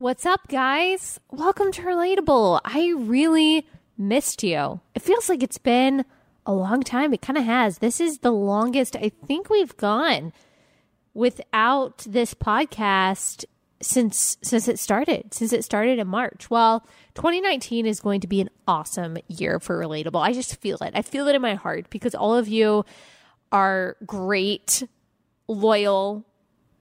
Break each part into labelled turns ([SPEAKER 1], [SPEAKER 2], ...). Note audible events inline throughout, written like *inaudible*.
[SPEAKER 1] What's up, guys? Welcome to Relatable. I really missed you. It feels like it's been a long time. It kind of has. This is the longest I think we've gone without this podcast since since it started. Since it started in March. Well, 2019 is going to be an awesome year for Relatable. I just feel it. I feel it in my heart because all of you are great, loyal,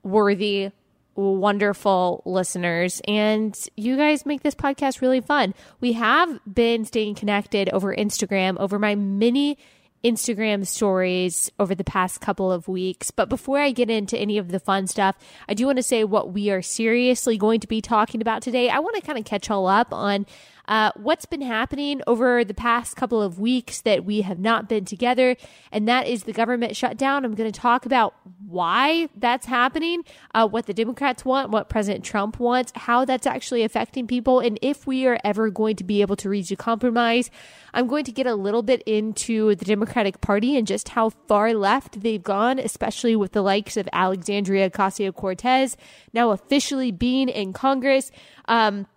[SPEAKER 1] worthy wonderful listeners and you guys make this podcast really fun. We have been staying connected over Instagram over my mini Instagram stories over the past couple of weeks. But before I get into any of the fun stuff, I do want to say what we are seriously going to be talking about today. I want to kind of catch all up on uh, what's been happening over the past couple of weeks that we have not been together, and that is the government shutdown. I'm going to talk about why that's happening, uh, what the Democrats want, what President Trump wants, how that's actually affecting people, and if we are ever going to be able to reach a compromise. I'm going to get a little bit into the Democratic Party and just how far left they've gone, especially with the likes of Alexandria Ocasio Cortez now officially being in Congress. Um,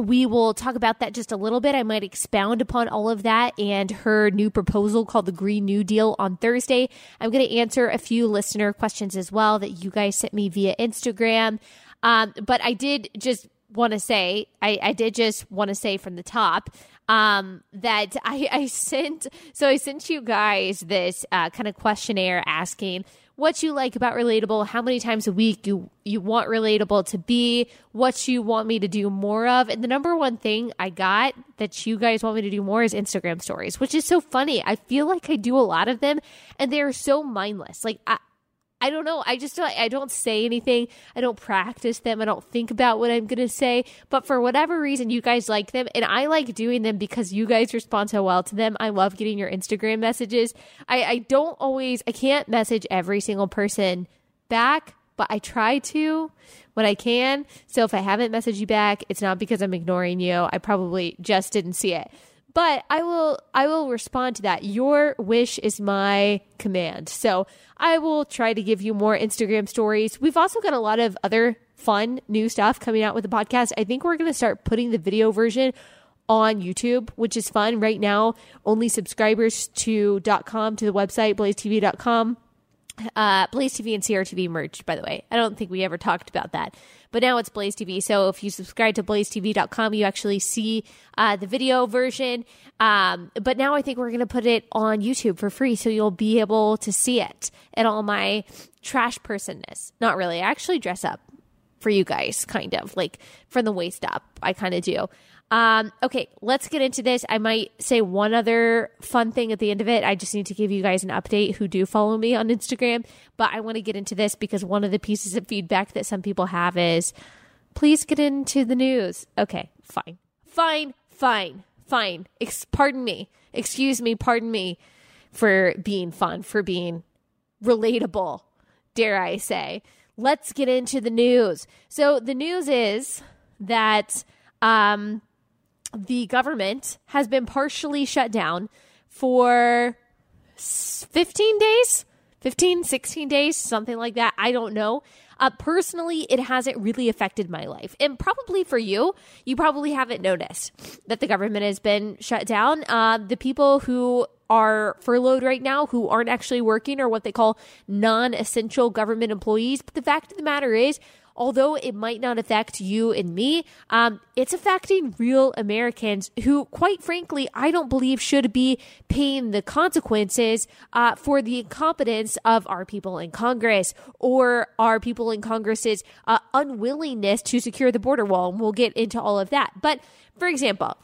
[SPEAKER 1] we will talk about that just a little bit. I might expound upon all of that and her new proposal called the Green New Deal on Thursday. I'm going to answer a few listener questions as well that you guys sent me via Instagram. Um, but I did just want to say, I, I did just want to say from the top um, that *laughs* I, I sent, so I sent you guys this uh, kind of questionnaire asking what you like about relatable, how many times a week you you want relatable to be, what you want me to do more of. And the number one thing I got that you guys want me to do more is Instagram stories, which is so funny. I feel like I do a lot of them and they're so mindless. Like I I don't know. I just don't, I don't say anything. I don't practice them. I don't think about what I'm going to say. But for whatever reason, you guys like them. And I like doing them because you guys respond so well to them. I love getting your Instagram messages. I, I don't always, I can't message every single person back, but I try to when I can. So if I haven't messaged you back, it's not because I'm ignoring you. I probably just didn't see it but I will I will respond to that. Your wish is my command. So I will try to give you more Instagram stories. We've also got a lot of other fun new stuff coming out with the podcast. I think we're going to start putting the video version on YouTube, which is fun. Right now, only subscribers to .com to the website blazetv.com. Uh, Blaze TV and CRTV merged, by the way. I don't think we ever talked about that but now it's Blaze TV. So if you subscribe to blazetv.com, you actually see uh, the video version. Um, but now I think we're going to put it on YouTube for free. So you'll be able to see it and all my trash personness. Not really. I actually dress up for you guys, kind of like from the waist up. I kind of do. Um, okay, let's get into this. I might say one other fun thing at the end of it. I just need to give you guys an update who do follow me on Instagram. But I want to get into this because one of the pieces of feedback that some people have is please get into the news. Okay, fine. Fine, fine, fine. Ex- pardon me. Excuse me, pardon me for being fun, for being relatable, dare I say. Let's get into the news. So the news is that um, the government has been partially shut down for 15 days, 15, 16 days, something like that. I don't know. Uh, personally, it hasn't really affected my life. And probably for you, you probably haven't noticed that the government has been shut down. Uh, the people who are furloughed right now who aren't actually working or what they call non essential government employees. But the fact of the matter is, although it might not affect you and me, um, it's affecting real Americans who, quite frankly, I don't believe should be paying the consequences uh, for the incompetence of our people in Congress or our people in Congress's uh, unwillingness to secure the border wall. And we'll get into all of that. But for example,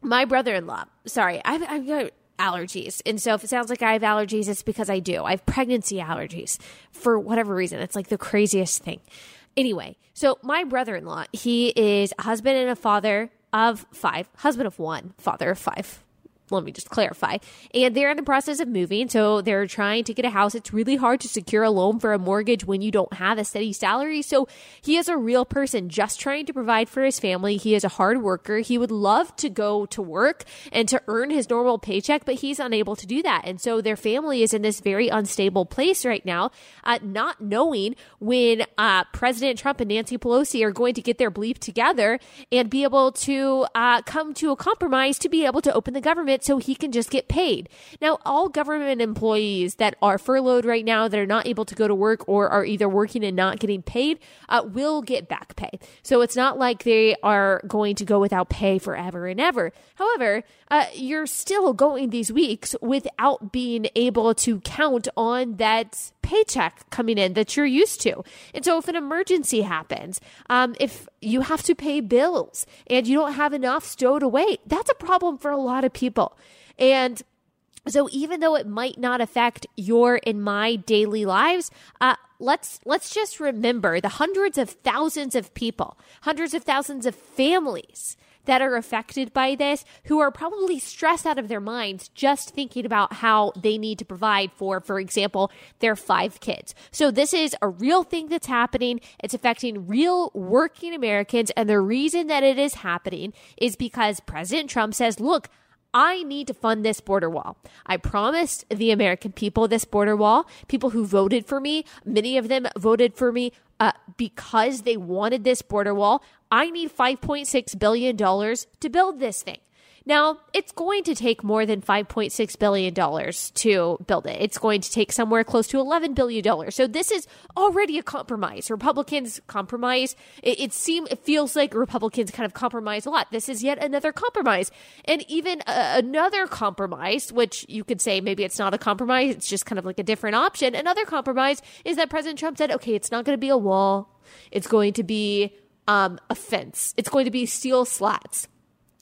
[SPEAKER 1] my brother-in-law, sorry, I've, I've got allergies. And so if it sounds like I have allergies, it's because I do. I have pregnancy allergies for whatever reason. It's like the craziest thing. Anyway, so my brother in law, he is a husband and a father of five, husband of one, father of five. Let me just clarify. And they're in the process of moving, so they're trying to get a house. It's really hard to secure a loan for a mortgage when you don't have a steady salary. So he is a real person just trying to provide for his family. He is a hard worker. He would love to go to work and to earn his normal paycheck, but he's unable to do that. And so their family is in this very unstable place right now, uh, not knowing when uh, President Trump and Nancy Pelosi are going to get their bleep together and be able to uh, come to a compromise to be able to open the government so he can just get paid. Now, all government employees that are furloughed right now that are not able to go to work or are either working and not getting paid uh, will get back pay. So it's not like they are going to go without pay forever and ever. However, uh, you're still going these weeks without being able to count on that paycheck coming in that you're used to. And so if an emergency happens, um, if you have to pay bills and you don't have enough stowed away, that's a problem for a lot of people. And so even though it might not affect your and my daily lives, uh, let's let's just remember the hundreds of thousands of people, hundreds of thousands of families that are affected by this who are probably stressed out of their minds just thinking about how they need to provide for, for example, their five kids. So this is a real thing that's happening. It's affecting real working Americans. And the reason that it is happening is because President Trump says, look, I need to fund this border wall. I promised the American people this border wall, people who voted for me, many of them voted for me uh, because they wanted this border wall. I need $5.6 billion to build this thing. Now, it's going to take more than $5.6 billion to build it. It's going to take somewhere close to $11 billion. So this is already a compromise. Republicans compromise. It, it seems, it feels like Republicans kind of compromise a lot. This is yet another compromise. And even uh, another compromise, which you could say maybe it's not a compromise, it's just kind of like a different option. Another compromise is that President Trump said, okay, it's not going to be a wall. It's going to be um, a fence. It's going to be steel slats.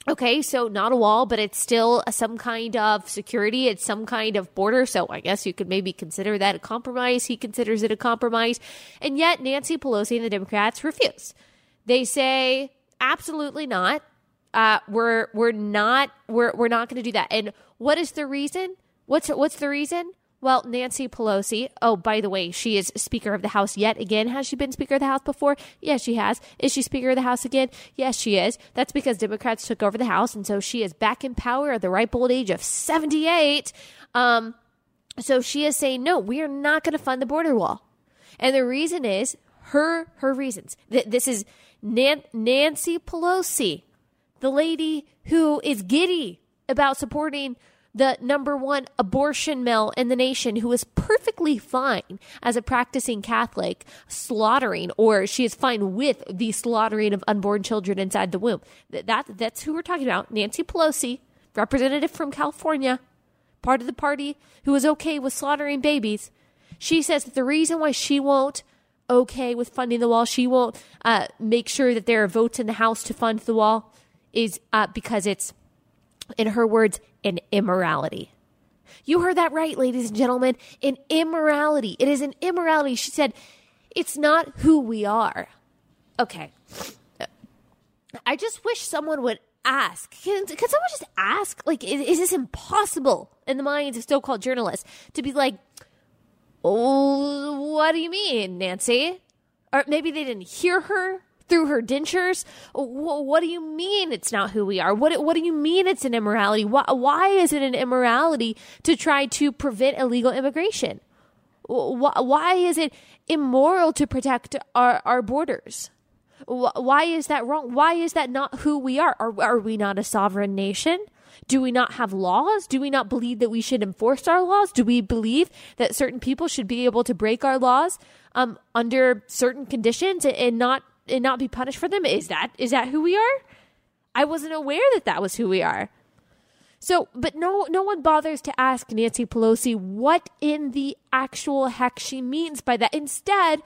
[SPEAKER 1] Okay, so not a wall, but it's still some kind of security. It's some kind of border. So I guess you could maybe consider that a compromise. He considers it a compromise. And yet Nancy Pelosi and the Democrats refuse. They say, absolutely not. Uh, we're, we're not, we're, we're not going to do that. And what is the reason? What's, what's the reason? Well, Nancy Pelosi, oh, by the way, she is Speaker of the House yet again. Has she been Speaker of the House before? Yes, she has. Is she Speaker of the House again? Yes, she is. That's because Democrats took over the House, and so she is back in power at the ripe old age of 78. Um, so she is saying, no, we are not going to fund the border wall. And the reason is her, her reasons. This is Nan- Nancy Pelosi, the lady who is giddy about supporting the number one abortion mill in the nation who is perfectly fine as a practicing Catholic slaughtering, or she is fine with the slaughtering of unborn children inside the womb. That, that's who we're talking about. Nancy Pelosi, representative from California, part of the party who is okay with slaughtering babies. She says that the reason why she won't okay with funding the wall, she won't uh, make sure that there are votes in the House to fund the wall, is uh, because it's, in her words, an immorality. You heard that right, ladies and gentlemen. An immorality. It is an immorality. She said, it's not who we are. Okay. I just wish someone would ask. Can, can someone just ask? Like, is, is this impossible in the minds of so called journalists to be like, oh, what do you mean, Nancy? Or maybe they didn't hear her through her dentures. What do you mean it's not who we are? What What do you mean it's an immorality? Why, why is it an immorality to try to prevent illegal immigration? Why is it immoral to protect our, our borders? Why is that wrong? Why is that not who we are? Are, are we not a sovereign nation? Do we not have laws? Do we not believe that we should enforce our laws? Do we believe that certain people should be able to break our laws um, under certain conditions and not and not be punished for them? Is that is that who we are? I wasn't aware that that was who we are. So, but no, no one bothers to ask Nancy Pelosi what in the actual heck she means by that. Instead,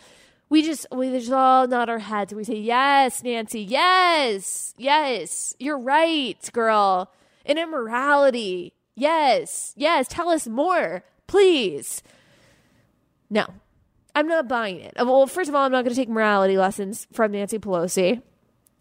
[SPEAKER 1] we just we just all nod our heads and we say, "Yes, Nancy, yes, yes, you're right, girl." An immorality, yes, yes. Tell us more, please. No, I'm not buying it. Well, first of all, I'm not going to take morality lessons from Nancy Pelosi.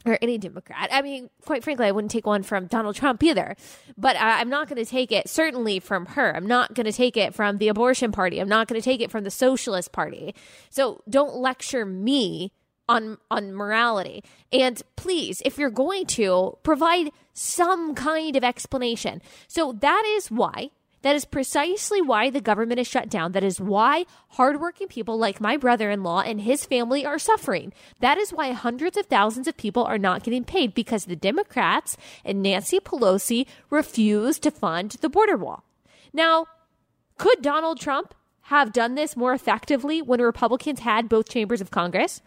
[SPEAKER 1] or any Democrat. I mean, quite frankly, I wouldn't take one from Donald Trump either. But I, I'm not going to take it certainly from her. I'm not going to take it from the abortion party. I'm not going to take it from the Socialist Party. So don't lecture me on on morality. And please, if you're going to provide some kind of explanation. So that is why that is precisely why the government is shut down. That is why hardworking people like my brother in law and his family are suffering. That is why hundreds of thousands of people are not getting paid because the Democrats and Nancy Pelosi refuse to fund the border wall. Now, could Donald Trump have done this more effectively when Republicans had both chambers of Congress?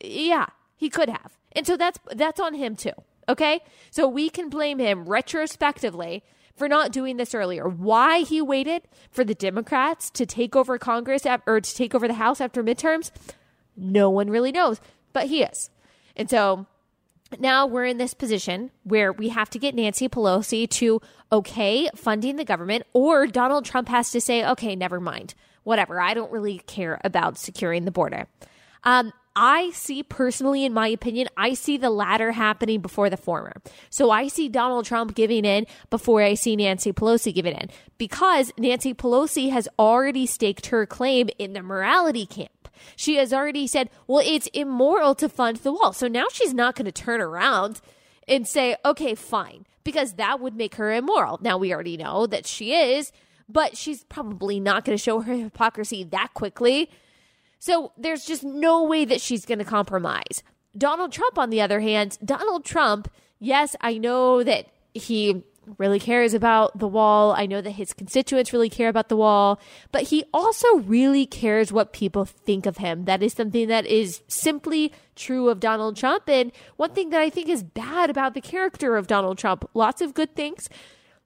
[SPEAKER 1] Yeah, he could have. And so that's that's on him too. Okay? So we can blame him retrospectively for not doing this earlier. Why he waited for the Democrats to take over Congress or to take over the House after midterms, no one really knows, but he is. And so now we're in this position where we have to get Nancy Pelosi to okay funding the government, or Donald Trump has to say, okay, never mind, whatever. I don't really care about securing the border. Um, I see personally, in my opinion, I see the latter happening before the former. So I see Donald Trump giving in before I see Nancy Pelosi giving in because Nancy Pelosi has already staked her claim in the morality camp. She has already said, well, it's immoral to fund the wall. So now she's not going to turn around and say, okay, fine, because that would make her immoral. Now we already know that she is, but she's probably not going to show her hypocrisy that quickly so there's just no way that she's going to compromise. Donald Trump, on the other hand, Donald Trump, yes, I know that he really cares about the wall. I know that his constituents really care about the wall, but he also really cares what people think of him. That is something that is simply true of Donald Trump. And one thing that I think is bad about the character of Donald Trump, lots of good things.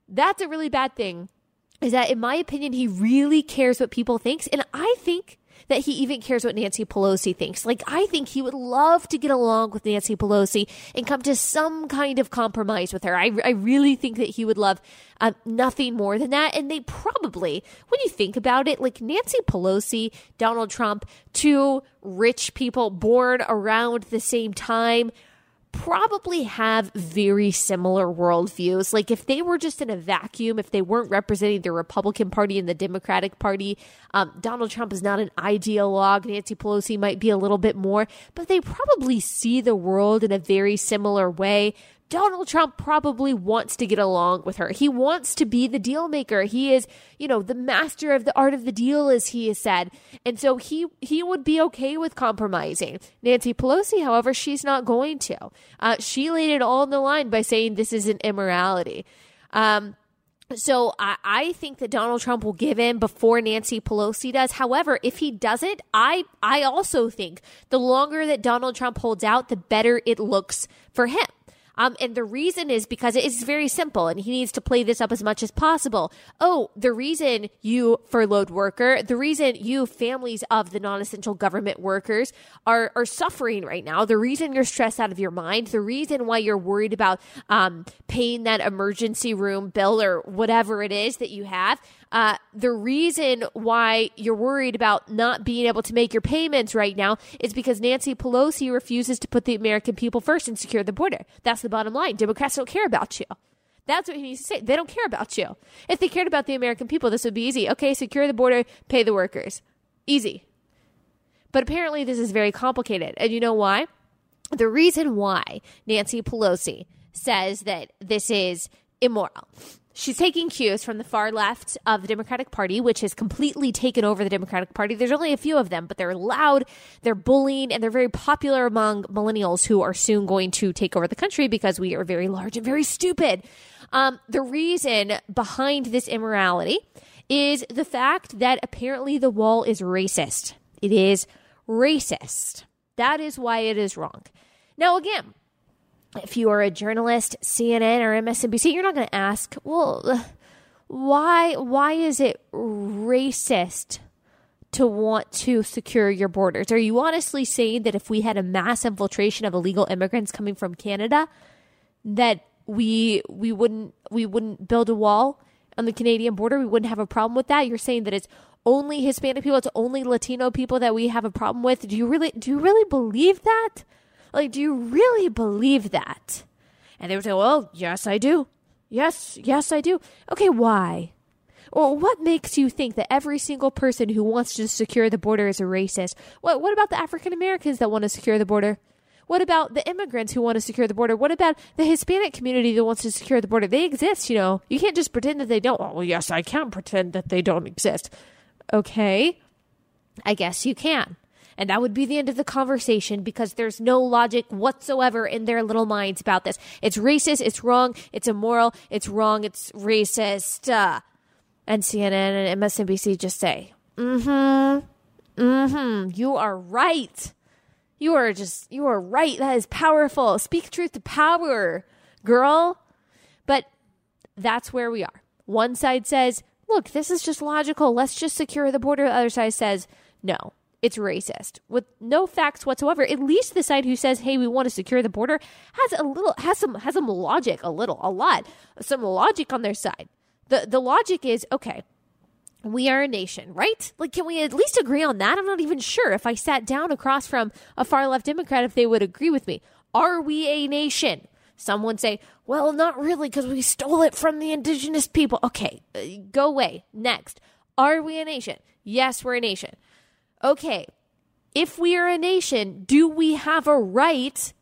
[SPEAKER 1] That's a really bad thing. Is that, in my opinion, he really cares what people think. And I think that he even cares what Nancy Pelosi thinks. Like, I think he would love to get along with Nancy Pelosi and come to some kind of compromise with her. I, I really think that he would love uh, nothing more than that. And they probably, when you think about it, like Nancy Pelosi, Donald Trump, two rich people born around the same time probably have very similar worldviews. Like if they were just in a vacuum, if they weren't representing the Republican Party and the Democratic Party, um, Donald Trump is not an ideologue. Nancy Pelosi might be a little bit more, but they probably see the world in a very similar way. Donald Trump probably wants to get along with her. He wants to be the deal maker. He is, you know, the master of the art of the deal, as he has said. And so he, he would be okay with compromising. Nancy Pelosi, however, she's not going to. Uh, she laid it all on the line by saying this is an immorality. Um, so I, I, think that Donald Trump will give in before Nancy Pelosi does. However, if he doesn't, I I also think the longer that Donald Trump holds out, the better it looks for him. Um, and the reason is because it's very simple and he needs to play this up as much as possible. Oh, the reason you furloughed worker, the reason you families of the non-essential government workers are, are suffering right now, the reason you're stressed out of your mind, the reason why you're worried about, um, paying that emergency room bill or whatever it is that you have, uh, the reason why you're worried about not being able to make your payments right now is because Nancy Pelosi refuses to put the American people first and secure the border. That's the bottom line. Democrats don't care about you. That's what he needs to say. They don't care about you. If they cared about the American people, this would be easy. Okay, secure the border, pay the workers. Easy. But apparently, this is very complicated. And you know why? The reason why Nancy Pelosi says that this is immoral She's taking cues from the far left of the Democratic Party, which has completely taken over the Democratic Party. There's only a few of them, but they're loud, they're bullying, and they're very popular among millennials who are soon going to take over the country because we are very large and very stupid. Um, the reason behind this immorality is the fact that apparently the wall is racist. It is racist. That is why it is wrong. Now, again, if you are a journalist, CNN or MSNBC, you're not going to ask, well, why why is it racist to want to secure your borders? Are you honestly saying that if we had a mass infiltration of illegal immigrants coming from Canada, that we we wouldn't we wouldn't build a wall on the Canadian border? We wouldn't have a problem with that? You're saying that it's only Hispanic people, it's only Latino people that we have a problem with. Do you really do you really believe that? Like, do you really believe that? And they would say, well, yes, I do. Yes, yes, I do. Okay, why? Or what makes you think that every single person who wants to secure the border is a racist? What, what about the African Americans that want to secure the border? What about the immigrants who want to secure the border? What about the Hispanic community that wants to secure the border? They exist, you know. You can't just pretend that they don't. Oh, well, yes, I can pretend that they don't exist. Okay. I guess you can. And that would be the end of the conversation because there's no logic whatsoever in their little minds about this. It's racist, it's wrong, it's immoral, it's wrong, it's racist. Uh, and CNN and MSNBC just say, mm hmm, mm hmm, you are right. You are just, you are right. That is powerful. Speak truth to power, girl. But that's where we are. One side says, look, this is just logical. Let's just secure the border. The other side says, no, it's racist with no facts whatsoever. At least the side who says, "Hey, we want to secure the border," has a little has some has some logic, a little, a lot, some logic on their side. the The logic is okay. We are a nation, right? Like, can we at least agree on that? I'm not even sure if I sat down across from a far left Democrat if they would agree with me. Are we a nation? Some would say, well, not really, because we stole it from the indigenous people. Okay, uh, go away. Next. Are we a nation? Yes, we're a nation okay, if we are a nation, do we have a right?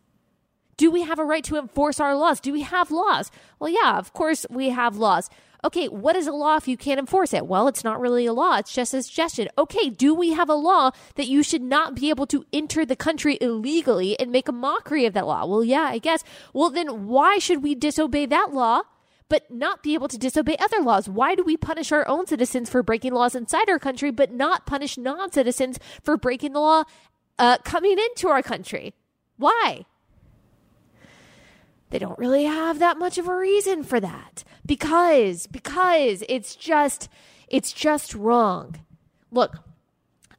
[SPEAKER 1] Do we have a right to enforce our laws? Do we have laws? Well, yeah, of course we have laws. Okay, what is a law if you can't enforce it? Well, it's not really a law, it's just a suggestion. Okay, do we have a law that you should not be able to enter the country illegally and make a mockery of that law? Well, yeah, I guess. Well, then why should we disobey that law? But not be able to disobey other laws? Why do we punish our own citizens for breaking laws inside our country, but not punish non citizens for breaking the law uh, coming into our country? Why? They don't really have that much of a reason for that because because it's just it's just wrong. Look,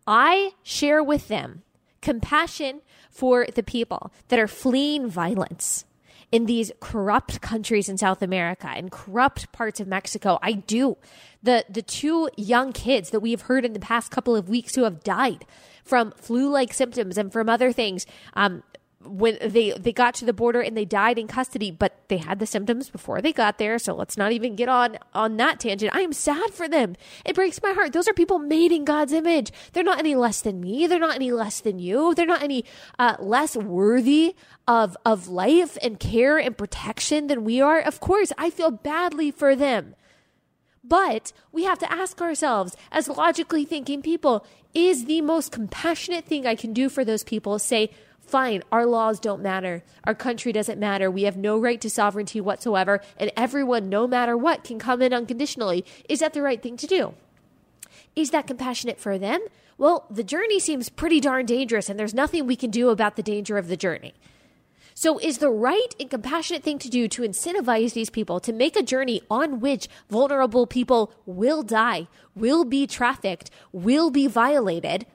[SPEAKER 1] I share with them compassion for the people that are fleeing violence in these corrupt countries in South America and corrupt parts of Mexico. I do. The the two young kids that we've heard in the past couple of weeks who have died from flu-like symptoms and from other things. Um, when they they got to the border and they died in custody but they had the symptoms before they got there so let's not even get on on that tangent. I am sad for them. It breaks my heart. Those are people made in god's image. They're not any less than me. They're not any less than you. They're not any uh, less worthy of of life and care and protection than we are. Of course i feel badly for them. But we have to ask ourselves, as logically thinking people, is the most compassionate thing I can do for those people say, fine, our laws don't matter. Our country doesn't matter. We have no right to sovereignty whatsoever. And everyone, no matter what, can come in unconditionally. Is that the right thing to do? Is that compassionate for them? Well, the journey seems pretty darn dangerous, and there's nothing we can do about the danger of the journey. So, is the right and compassionate thing to do to incentivize these people to make a journey on which vulnerable people will die, will be trafficked, will be violated?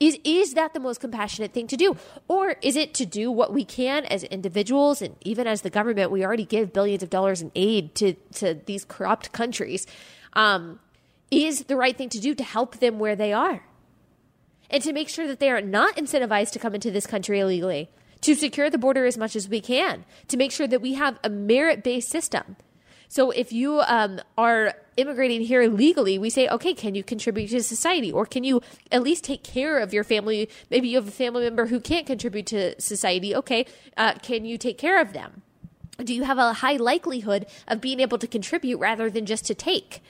[SPEAKER 1] Is, is that the most compassionate thing to do? Or is it to do what we can as individuals and even as the government? We already give billions of dollars in aid to, to these corrupt countries. Um, is the right thing to do to help them where they are and to make sure that they are not incentivized to come into this country illegally, to secure the border as much as we can, to make sure that we have a merit based system. So if you um, are immigrating here legally, we say, okay, can you contribute to society? Or can you at least take care of your family? Maybe you have a family member who can't contribute to society. Okay, uh, can you take care of them? Do you have a high likelihood of being able to contribute rather than just to take?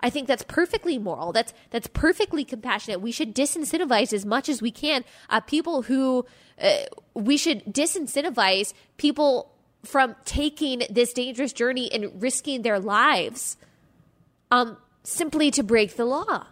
[SPEAKER 1] I think that's perfectly moral. That's that's perfectly compassionate. We should disincentivize as much as we can uh, people who uh, we should disincentivize people from taking this dangerous journey and risking their lives um, simply to break the law.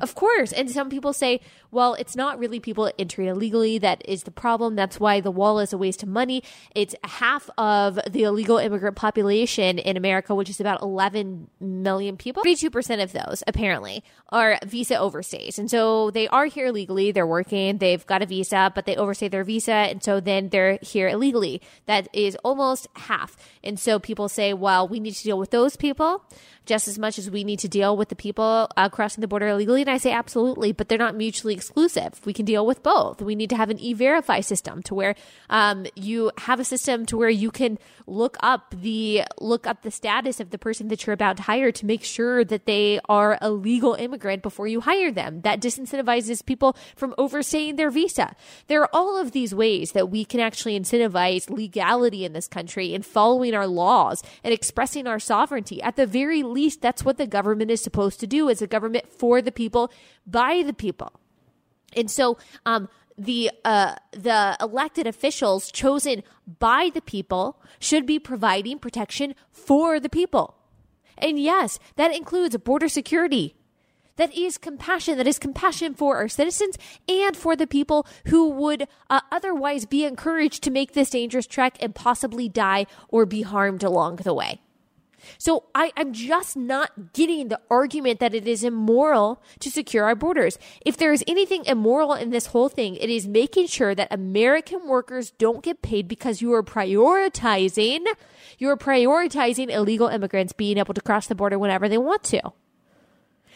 [SPEAKER 1] Of course. And some people say, well, it's not really people entering illegally that is the problem. That's why the wall is a waste of money. It's half of the illegal immigrant population in America, which is about 11 million people. 32% of those, apparently, are visa overstays. And so they are here legally. They're working. They've got a visa, but they overstay their visa. And so then they're here illegally. That is almost half. And so people say, well, we need to deal with those people just as much as we need to deal with the people uh, crossing the border illegally. And I say absolutely, but they're not mutually exclusive. We can deal with both. We need to have an e-verify system to where um, you have a system to where you can look up the look up the status of the person that you're about to hire to make sure that they are a legal immigrant before you hire them. That disincentivizes people from overstaying their visa. There are all of these ways that we can actually incentivize legality in this country and following our laws and expressing our sovereignty. At the very least, that's what the government is supposed to do as a government for the people, by the people. And so, um, the uh, the elected officials chosen by the people should be providing protection for the people. And yes, that includes border security. That is compassion. That is compassion for our citizens and for the people who would uh, otherwise be encouraged to make this dangerous trek and possibly die or be harmed along the way. So I, I'm just not getting the argument that it is immoral to secure our borders. If there is anything immoral in this whole thing, it is making sure that American workers don't get paid because you are prioritizing, you are prioritizing illegal immigrants being able to cross the border whenever they want to.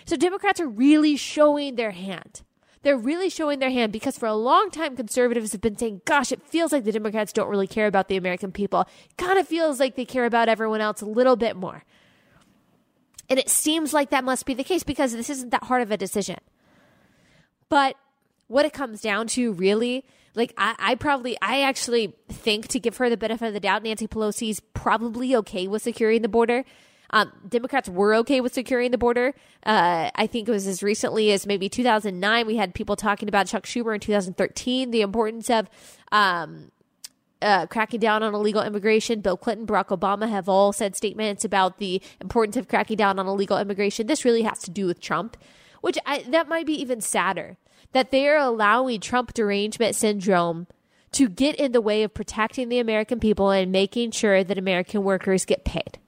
[SPEAKER 1] So Democrats are really showing their hand. They're really showing their hand because for a long time, conservatives have been saying, gosh, it feels like the Democrats don't really care about the American people. Kind of feels like they care about everyone else a little bit more. And it seems like that must be the case because this isn't that hard of a decision. But what it comes down to really, like, I, I probably, I actually think to give her the benefit of the doubt, Nancy Pelosi's probably okay with securing the border um, Democrats were okay with securing the border. Uh, I think it was as recently as maybe 2009. We had people talking about Chuck Schumer in 2013, the importance of um, uh, cracking down on illegal immigration. Bill Clinton, Barack Obama have all said statements about the importance of cracking down on illegal immigration. This really has to do with Trump, which I, that might be even sadder that they are allowing Trump derangement syndrome to get in the way of protecting the American people and making sure that American workers get paid.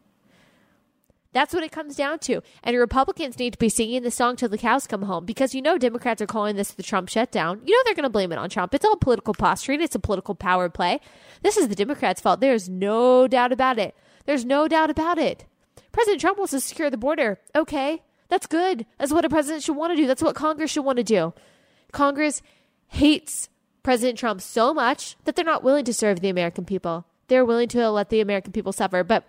[SPEAKER 1] That's what it comes down to. And Republicans need to be singing the song till the cows come home because you know Democrats are calling this the Trump shutdown. You know they're going to blame it on Trump. It's all political posturing, it's a political power play. This is the Democrats' fault. There's no doubt about it. There's no doubt about it. President Trump wants to secure the border. Okay, that's good. That's what a president should want to do. That's what Congress should want to do. Congress hates President Trump so much that they're not willing to serve the American people. They're willing to let the American people suffer. But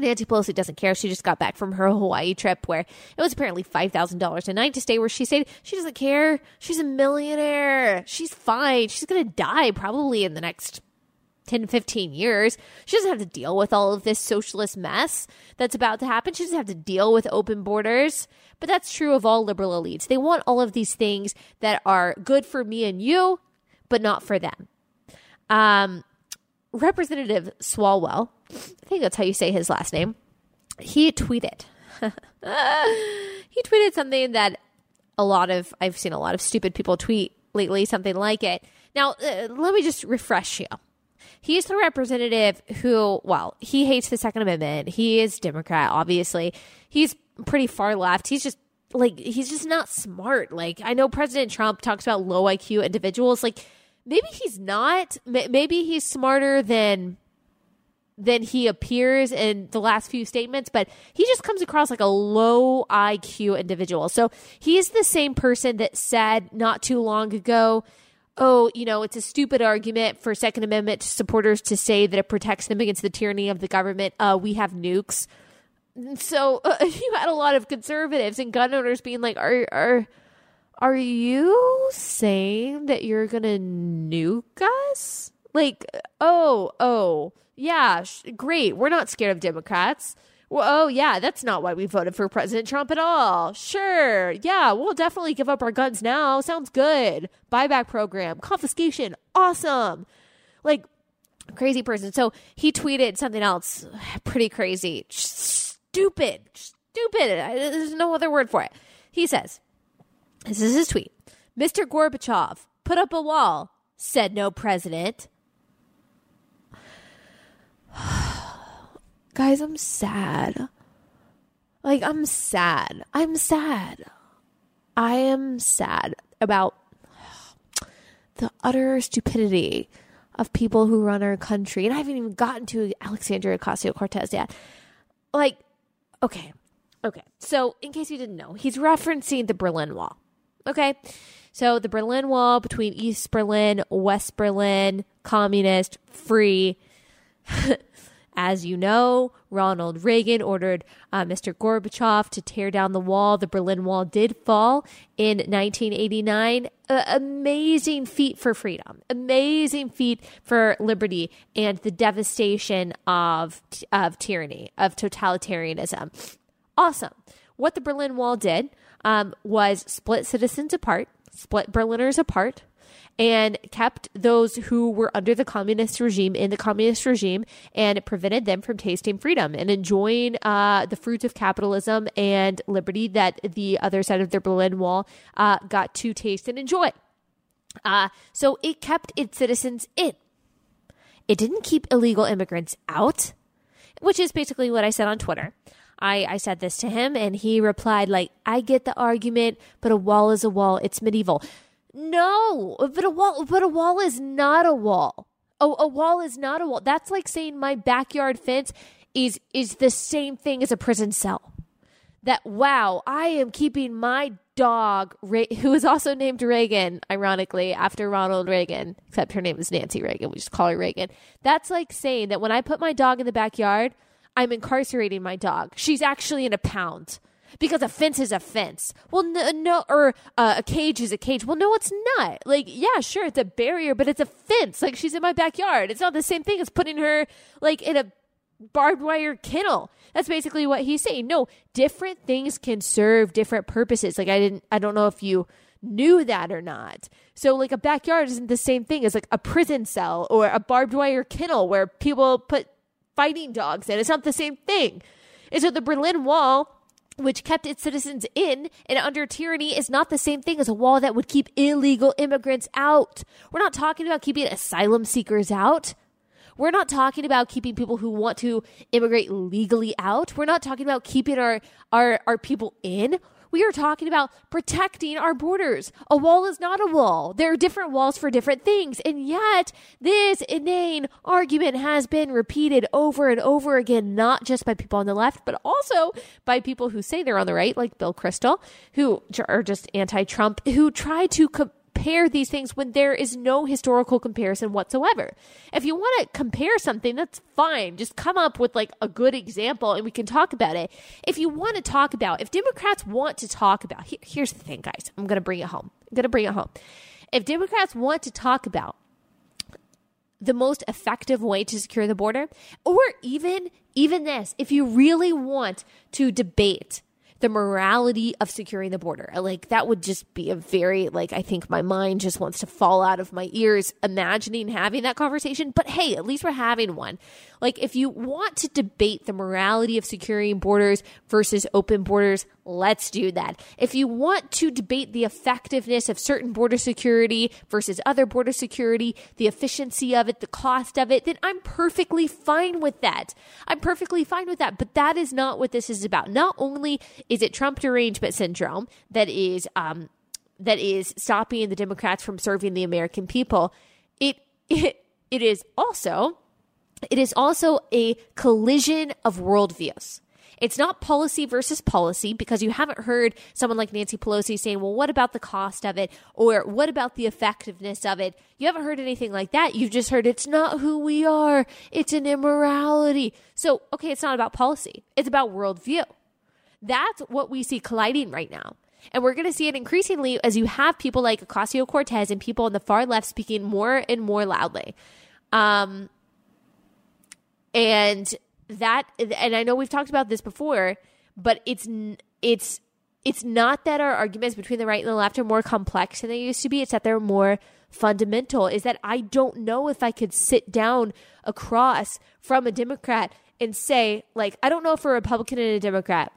[SPEAKER 1] Nancy Pelosi doesn't care. She just got back from her *laughs* Hawaii trip where it was apparently $5,000 a night to stay where she stayed. She doesn't care. She's a millionaire. She's fine. She's going to die probably in the next 10, 15 years. She doesn't have to deal with all of this socialist mess that's about to happen. She doesn't have to deal with open borders. But that's true of all liberal elites. They want all of these things that are good for me and you, but not for them. Um, Representative Swalwell, I think that's how you say his last name, he tweeted. *laughs* he tweeted something that a lot of, I've seen a lot of stupid people tweet lately, something like it. Now, uh, let me just refresh you. He's the representative who, well, he hates the Second Amendment. He is Democrat, obviously. He's pretty far left. He's just like, he's just not smart. Like, I know President Trump talks about low IQ individuals. Like, maybe he's not. Maybe he's smarter than than he appears in the last few statements, but he just comes across like a low IQ individual. So he's the same person that said not too long ago, oh, you know, it's a stupid argument for Second Amendment supporters to say that it protects them against the tyranny of the government. Uh, we have nukes. So *laughs* uh, you had a lot of conservatives and gun owners being like, are, are, are you saying that you're gonna nuke us? Like, oh, oh, yeah, sh- great. We're not scared of Democrats. Well, oh, yeah, that's not why we voted for President Trump at all. Sure. Yeah, we'll definitely give up our guns now. Sounds good. Buyback program, confiscation. Awesome. Like, crazy person. So he tweeted something else *sighs* pretty crazy. Stupid. Stupid. There's no other word for it. He says, this is his tweet. Mr. Gorbachev put up a wall, said no president. Guys, I'm sad. Like, I'm sad. I'm sad. I am sad about the utter stupidity of people who run our country. And I haven't even gotten to Alexandria Ocasio Cortez yet. Like, okay, okay. So, in case you didn't know, he's referencing the Berlin Wall. Okay. So the Berlin Wall between East Berlin, West Berlin, communist, free. *laughs* As you know, Ronald Reagan ordered uh, Mr. Gorbachev to tear down the wall. The Berlin Wall did fall in 1989. Uh, amazing feat for freedom, amazing feat for liberty, and the devastation of of tyranny, of totalitarianism. Awesome. What the Berlin Wall did um, was split citizens apart, split Berliners apart and kept those who were under the communist regime in the communist regime and prevented them from tasting freedom and enjoying uh, the fruits of capitalism and liberty that the other side of the Berlin Wall uh, got to taste and enjoy. Uh, so it kept its citizens in. It didn't keep illegal immigrants out, which is basically what I said on Twitter. I, I said this to him and he replied like, I get the argument, but a wall is a wall. It's medieval. No, but a wall, but a wall is not a wall. Oh, a wall is not a wall. That's like saying my backyard fence is is the same thing as a prison cell. That wow, I am keeping my dog, who is also named Reagan, ironically after Ronald Reagan, except her name is Nancy Reagan. We just call her Reagan. That's like saying that when I put my dog in the backyard, I'm incarcerating my dog. She's actually in a pound because a fence is a fence. Well, no, no or uh, a cage is a cage. Well, no, it's not. Like, yeah, sure, it's a barrier, but it's a fence. Like, she's in my backyard. It's not the same thing as putting her like in a barbed wire kennel. That's basically what he's saying. No, different things can serve different purposes. Like, I didn't, I don't know if you knew that or not. So, like, a backyard isn't the same thing as like a prison cell or a barbed wire kennel where people put fighting dogs in. It's not the same thing. And so the Berlin Wall which kept its citizens in and under tyranny is not the same thing as a wall that would keep illegal immigrants out. We're not talking about keeping asylum seekers out. We're not talking about keeping people who want to immigrate legally out. We're not talking about keeping our, our, our people in. We are talking about protecting our borders. A wall is not a wall. There are different walls for different things. And yet, this inane argument has been repeated over and over again, not just by people on the left, but also by people who say they're on the right, like Bill Kristol, who are just anti Trump, who try to. Compare these things when there is no historical comparison whatsoever. If you want to compare something, that's fine. Just come up with like a good example and we can talk about it. If you want to talk about, if Democrats want to talk about, here, here's the thing, guys. I'm going to bring it home. I'm going to bring it home. If Democrats want to talk about the most effective way to secure the border, or even even this, if you really want to debate the morality of securing the border. Like that would just be a very like I think my mind just wants to fall out of my ears imagining having that conversation. But hey, at least we're having one. Like if you want to debate the morality of securing borders versus open borders, let's do that. If you want to debate the effectiveness of certain border security versus other border security, the efficiency of it, the cost of it, then I'm perfectly fine with that. I'm perfectly fine with that. But that is not what this is about. Not only is it Trump derangement syndrome that is um, that is stopping the Democrats from serving the American people, it it, *laughs* it is also it is also a collision of worldviews. It's not policy versus policy because you haven't heard someone like Nancy Pelosi saying, well, what about the cost of it? Or what about the effectiveness of it? You haven't heard anything like that. You've just heard it's not who we are. It's an immorality. So, okay, it's not about policy. It's about worldview. That's what we see colliding right now. And we're going to see it increasingly as you have people like Ocasio Cortez and people on the far left speaking more and more loudly. Um, and that and I know we've talked about this before, but it's it's it's not that our arguments between the right and the left are more complex than they used to be. It's that they're more fundamental. Is that I don't know if I could sit down across from a Democrat and say, like, I don't know if a Republican and a Democrat,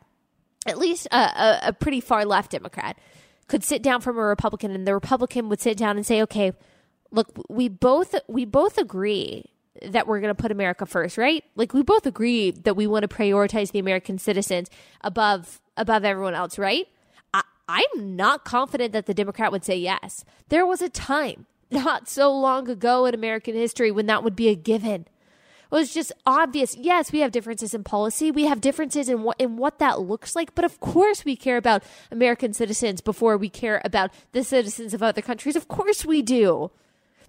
[SPEAKER 1] at least a, a, a pretty far left Democrat, could sit down from a Republican and the Republican would sit down and say, okay, look, we both we both agree that we're going to put America first, right? Like we both agree that we want to prioritize the American citizens above above everyone else, right? I, I'm not confident that the Democrat would say yes. There was a time not so long ago in American history when that would be a given. It was just obvious. Yes, we have differences in policy. We have differences in what in what that looks like, but of course we care about American citizens before we care about the citizens of other countries. Of course we do.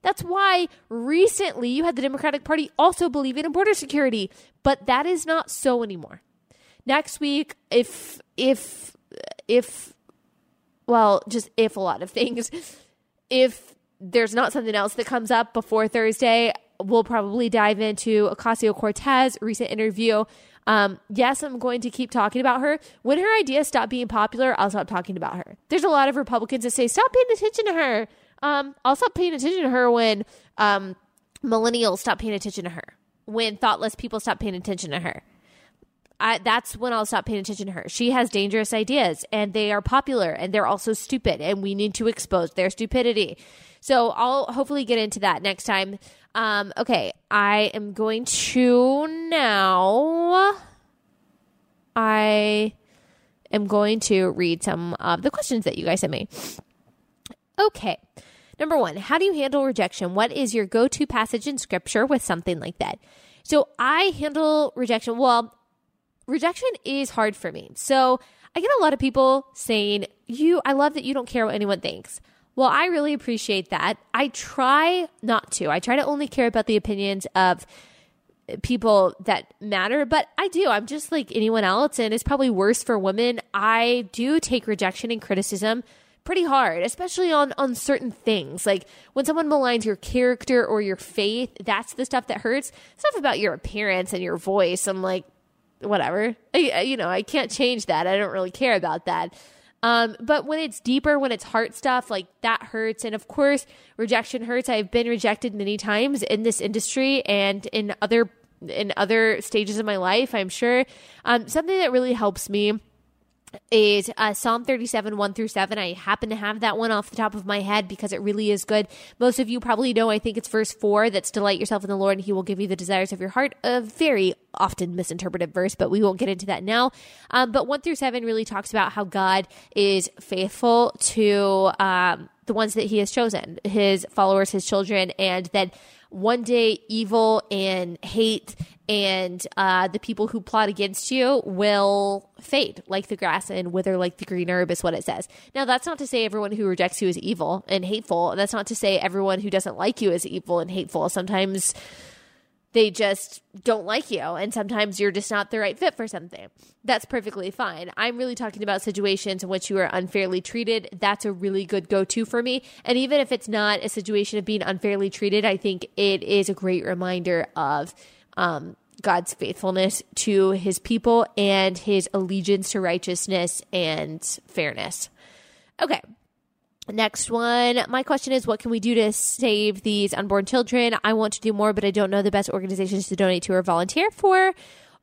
[SPEAKER 1] That's why recently you had the Democratic Party also believing in border security, but that is not so anymore. Next week, if if if well, just if a lot of things, if there's not something else that comes up before Thursday, we'll probably dive into Ocasio Cortez recent interview. Um, yes, I'm going to keep talking about her. When her ideas stop being popular, I'll stop talking about her. There's a lot of Republicans that say, stop paying attention to her. Um, I'll stop paying attention to her when um, millennials stop paying attention to her, when thoughtless people stop paying attention to her. I, that's when I'll stop paying attention to her. She has dangerous ideas and they are popular and they're also stupid and we need to expose their stupidity. So I'll hopefully get into that next time. Um, okay, I am going to now. I am going to read some of the questions that you guys sent me. Okay. Number one, how do you handle rejection? What is your go to passage in scripture with something like that? So I handle rejection. Well, rejection is hard for me. So I get a lot of people saying, You, I love that you don't care what anyone thinks. Well, I really appreciate that. I try not to. I try to only care about the opinions of people that matter, but I do. I'm just like anyone else, and it's probably worse for women. I do take rejection and criticism pretty hard, especially on on certain things. Like when someone maligns your character or your faith, that's the stuff that hurts. Stuff about your appearance and your voice. I'm like, whatever. I, you know, I can't change that. I don't really care about that. Um, but when it's deeper, when it's heart stuff, like that hurts. And of course, rejection hurts. I've been rejected many times in this industry and in other in other stages of my life. I'm sure. Um, something that really helps me is uh, Psalm 37, 1 through 7. I happen to have that one off the top of my head because it really is good. Most of you probably know, I think it's verse 4 that's delight yourself in the Lord and he will give you the desires of your heart. A very often misinterpreted verse, but we won't get into that now. Um, but 1 through 7 really talks about how God is faithful to um, the ones that he has chosen, his followers, his children, and that one day evil and hate and uh, the people who plot against you will fade like the grass and wither like the green herb is what it says. Now that's not to say everyone who rejects you is evil and hateful. That's not to say everyone who doesn't like you is evil and hateful. Sometimes they just don't like you and sometimes you're just not the right fit for something that's perfectly fine i'm really talking about situations in which you are unfairly treated that's a really good go-to for me and even if it's not a situation of being unfairly treated i think it is a great reminder of um, God's faithfulness to his people and his allegiance to righteousness and fairness. Okay. Next one. My question is what can we do to save these unborn children? I want to do more, but I don't know the best organizations to donate to or volunteer for,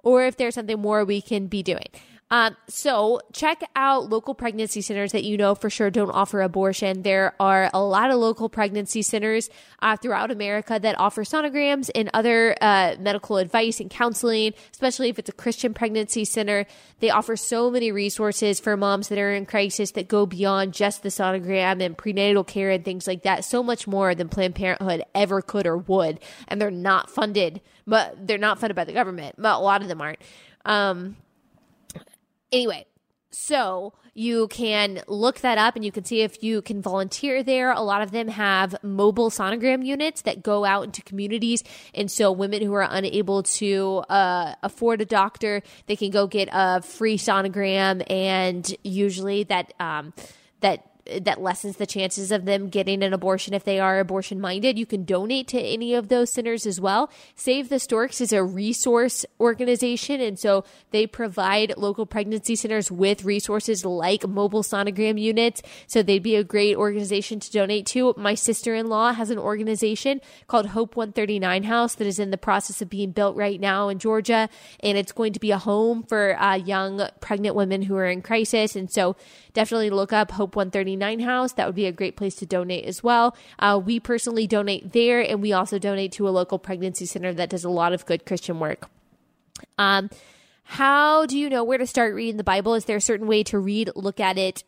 [SPEAKER 1] or if there's something more we can be doing. Um, so check out local pregnancy centers that you know for sure don't offer abortion. There are a lot of local pregnancy centers uh, throughout America that offer sonograms and other uh, medical advice and counseling, especially if it's a Christian pregnancy center. They offer so many resources for moms that are in crisis that go beyond just the sonogram and prenatal care and things like that. So much more than Planned Parenthood ever could or would. And they're not funded, but they're not funded by the government, but a lot of them aren't. Um, Anyway, so you can look that up and you can see if you can volunteer there. A lot of them have mobile sonogram units that go out into communities. And so women who are unable to uh, afford a doctor, they can go get a free sonogram. And usually that, um, that that lessens the chances of them getting an abortion if they are abortion minded. You can donate to any of those centers as well. Save the Storks is a resource organization, and so they provide local pregnancy centers with resources like mobile sonogram units. So they'd be a great organization to donate to. My sister in law has an organization called Hope 139 House that is in the process of being built right now in Georgia, and it's going to be a home for uh, young pregnant women who are in crisis. And so definitely look up Hope 139 House. That would be a great place to donate as well. Uh, we personally donate there, and we also donate to a local pregnancy center that does a lot of good Christian work. Um, how do you know where to start reading the Bible? Is there a certain way to read, look at it,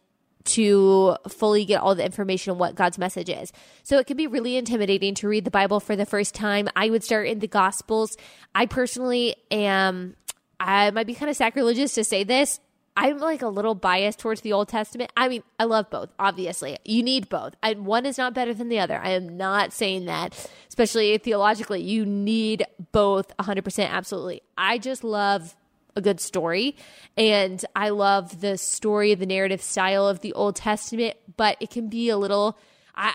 [SPEAKER 1] to fully get all the information on what God's message is. So it can be really intimidating to read the Bible for the first time. I would start in the Gospels. I personally am, I might be kind of sacrilegious to say this. I'm like a little biased towards the Old Testament. I mean, I love both, obviously. You need both. I, one is not better than the other. I am not saying that, especially theologically. You need both 100%, absolutely. I just love a good story. And I love the story, the narrative style of the Old Testament, but it can be a little I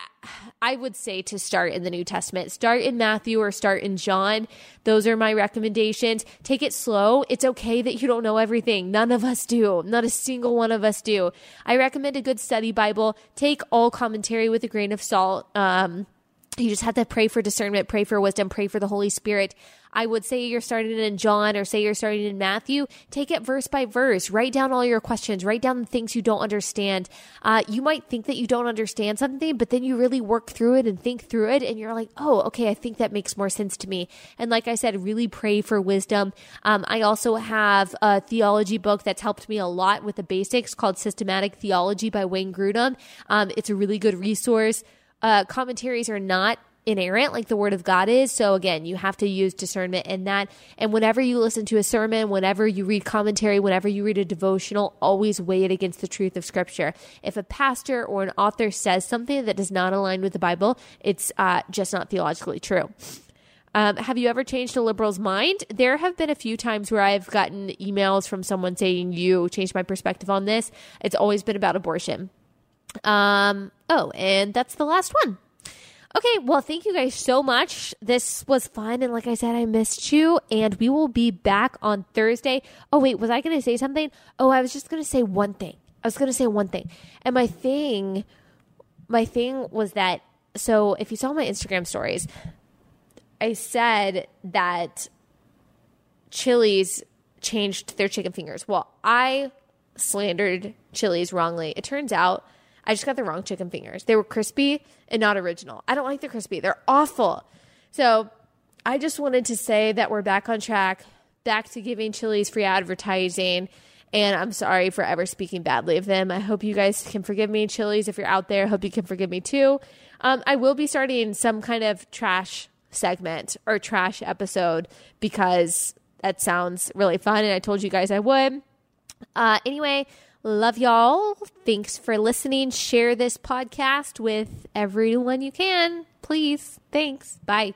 [SPEAKER 1] I would say to start in the New Testament. Start in Matthew or start in John. Those are my recommendations. Take it slow. It's okay that you don't know everything. None of us do. Not a single one of us do. I recommend a good study Bible. Take all commentary with a grain of salt. Um, you just have to pray for discernment, pray for wisdom, pray for the Holy Spirit. I would say you're starting in John or say you're starting in Matthew, take it verse by verse. Write down all your questions. Write down the things you don't understand. Uh, you might think that you don't understand something, but then you really work through it and think through it, and you're like, oh, okay, I think that makes more sense to me. And like I said, really pray for wisdom. Um, I also have a theology book that's helped me a lot with the basics called Systematic Theology by Wayne Grudem. Um, it's a really good resource. Uh, commentaries are not inerrant like the word of God is. So again, you have to use discernment in that. And whenever you listen to a sermon, whenever you read commentary, whenever you read a devotional, always weigh it against the truth of scripture. If a pastor or an author says something that does not align with the Bible, it's uh, just not theologically true. Um, have you ever changed a liberal's mind? There have been a few times where I've gotten emails from someone saying, You changed my perspective on this. It's always been about abortion. Um, oh, and that's the last one. Okay, well, thank you guys so much. This was fun. And like I said, I missed you. And we will be back on Thursday. Oh, wait, was I going to say something? Oh, I was just going to say one thing. I was going to say one thing. And my thing, my thing was that, so if you saw my Instagram stories, I said that Chili's changed their chicken fingers. Well, I slandered Chili's wrongly. It turns out I just got the wrong chicken fingers. They were crispy and not original. I don't like the crispy. They're awful. So I just wanted to say that we're back on track, back to giving Chili's free advertising. And I'm sorry for ever speaking badly of them. I hope you guys can forgive me, Chili's. If you're out there, I hope you can forgive me too. Um, I will be starting some kind of trash segment or trash episode because that sounds really fun. And I told you guys I would. Uh, anyway, Love y'all. Thanks for listening. Share this podcast with everyone you can. Please. Thanks. Bye.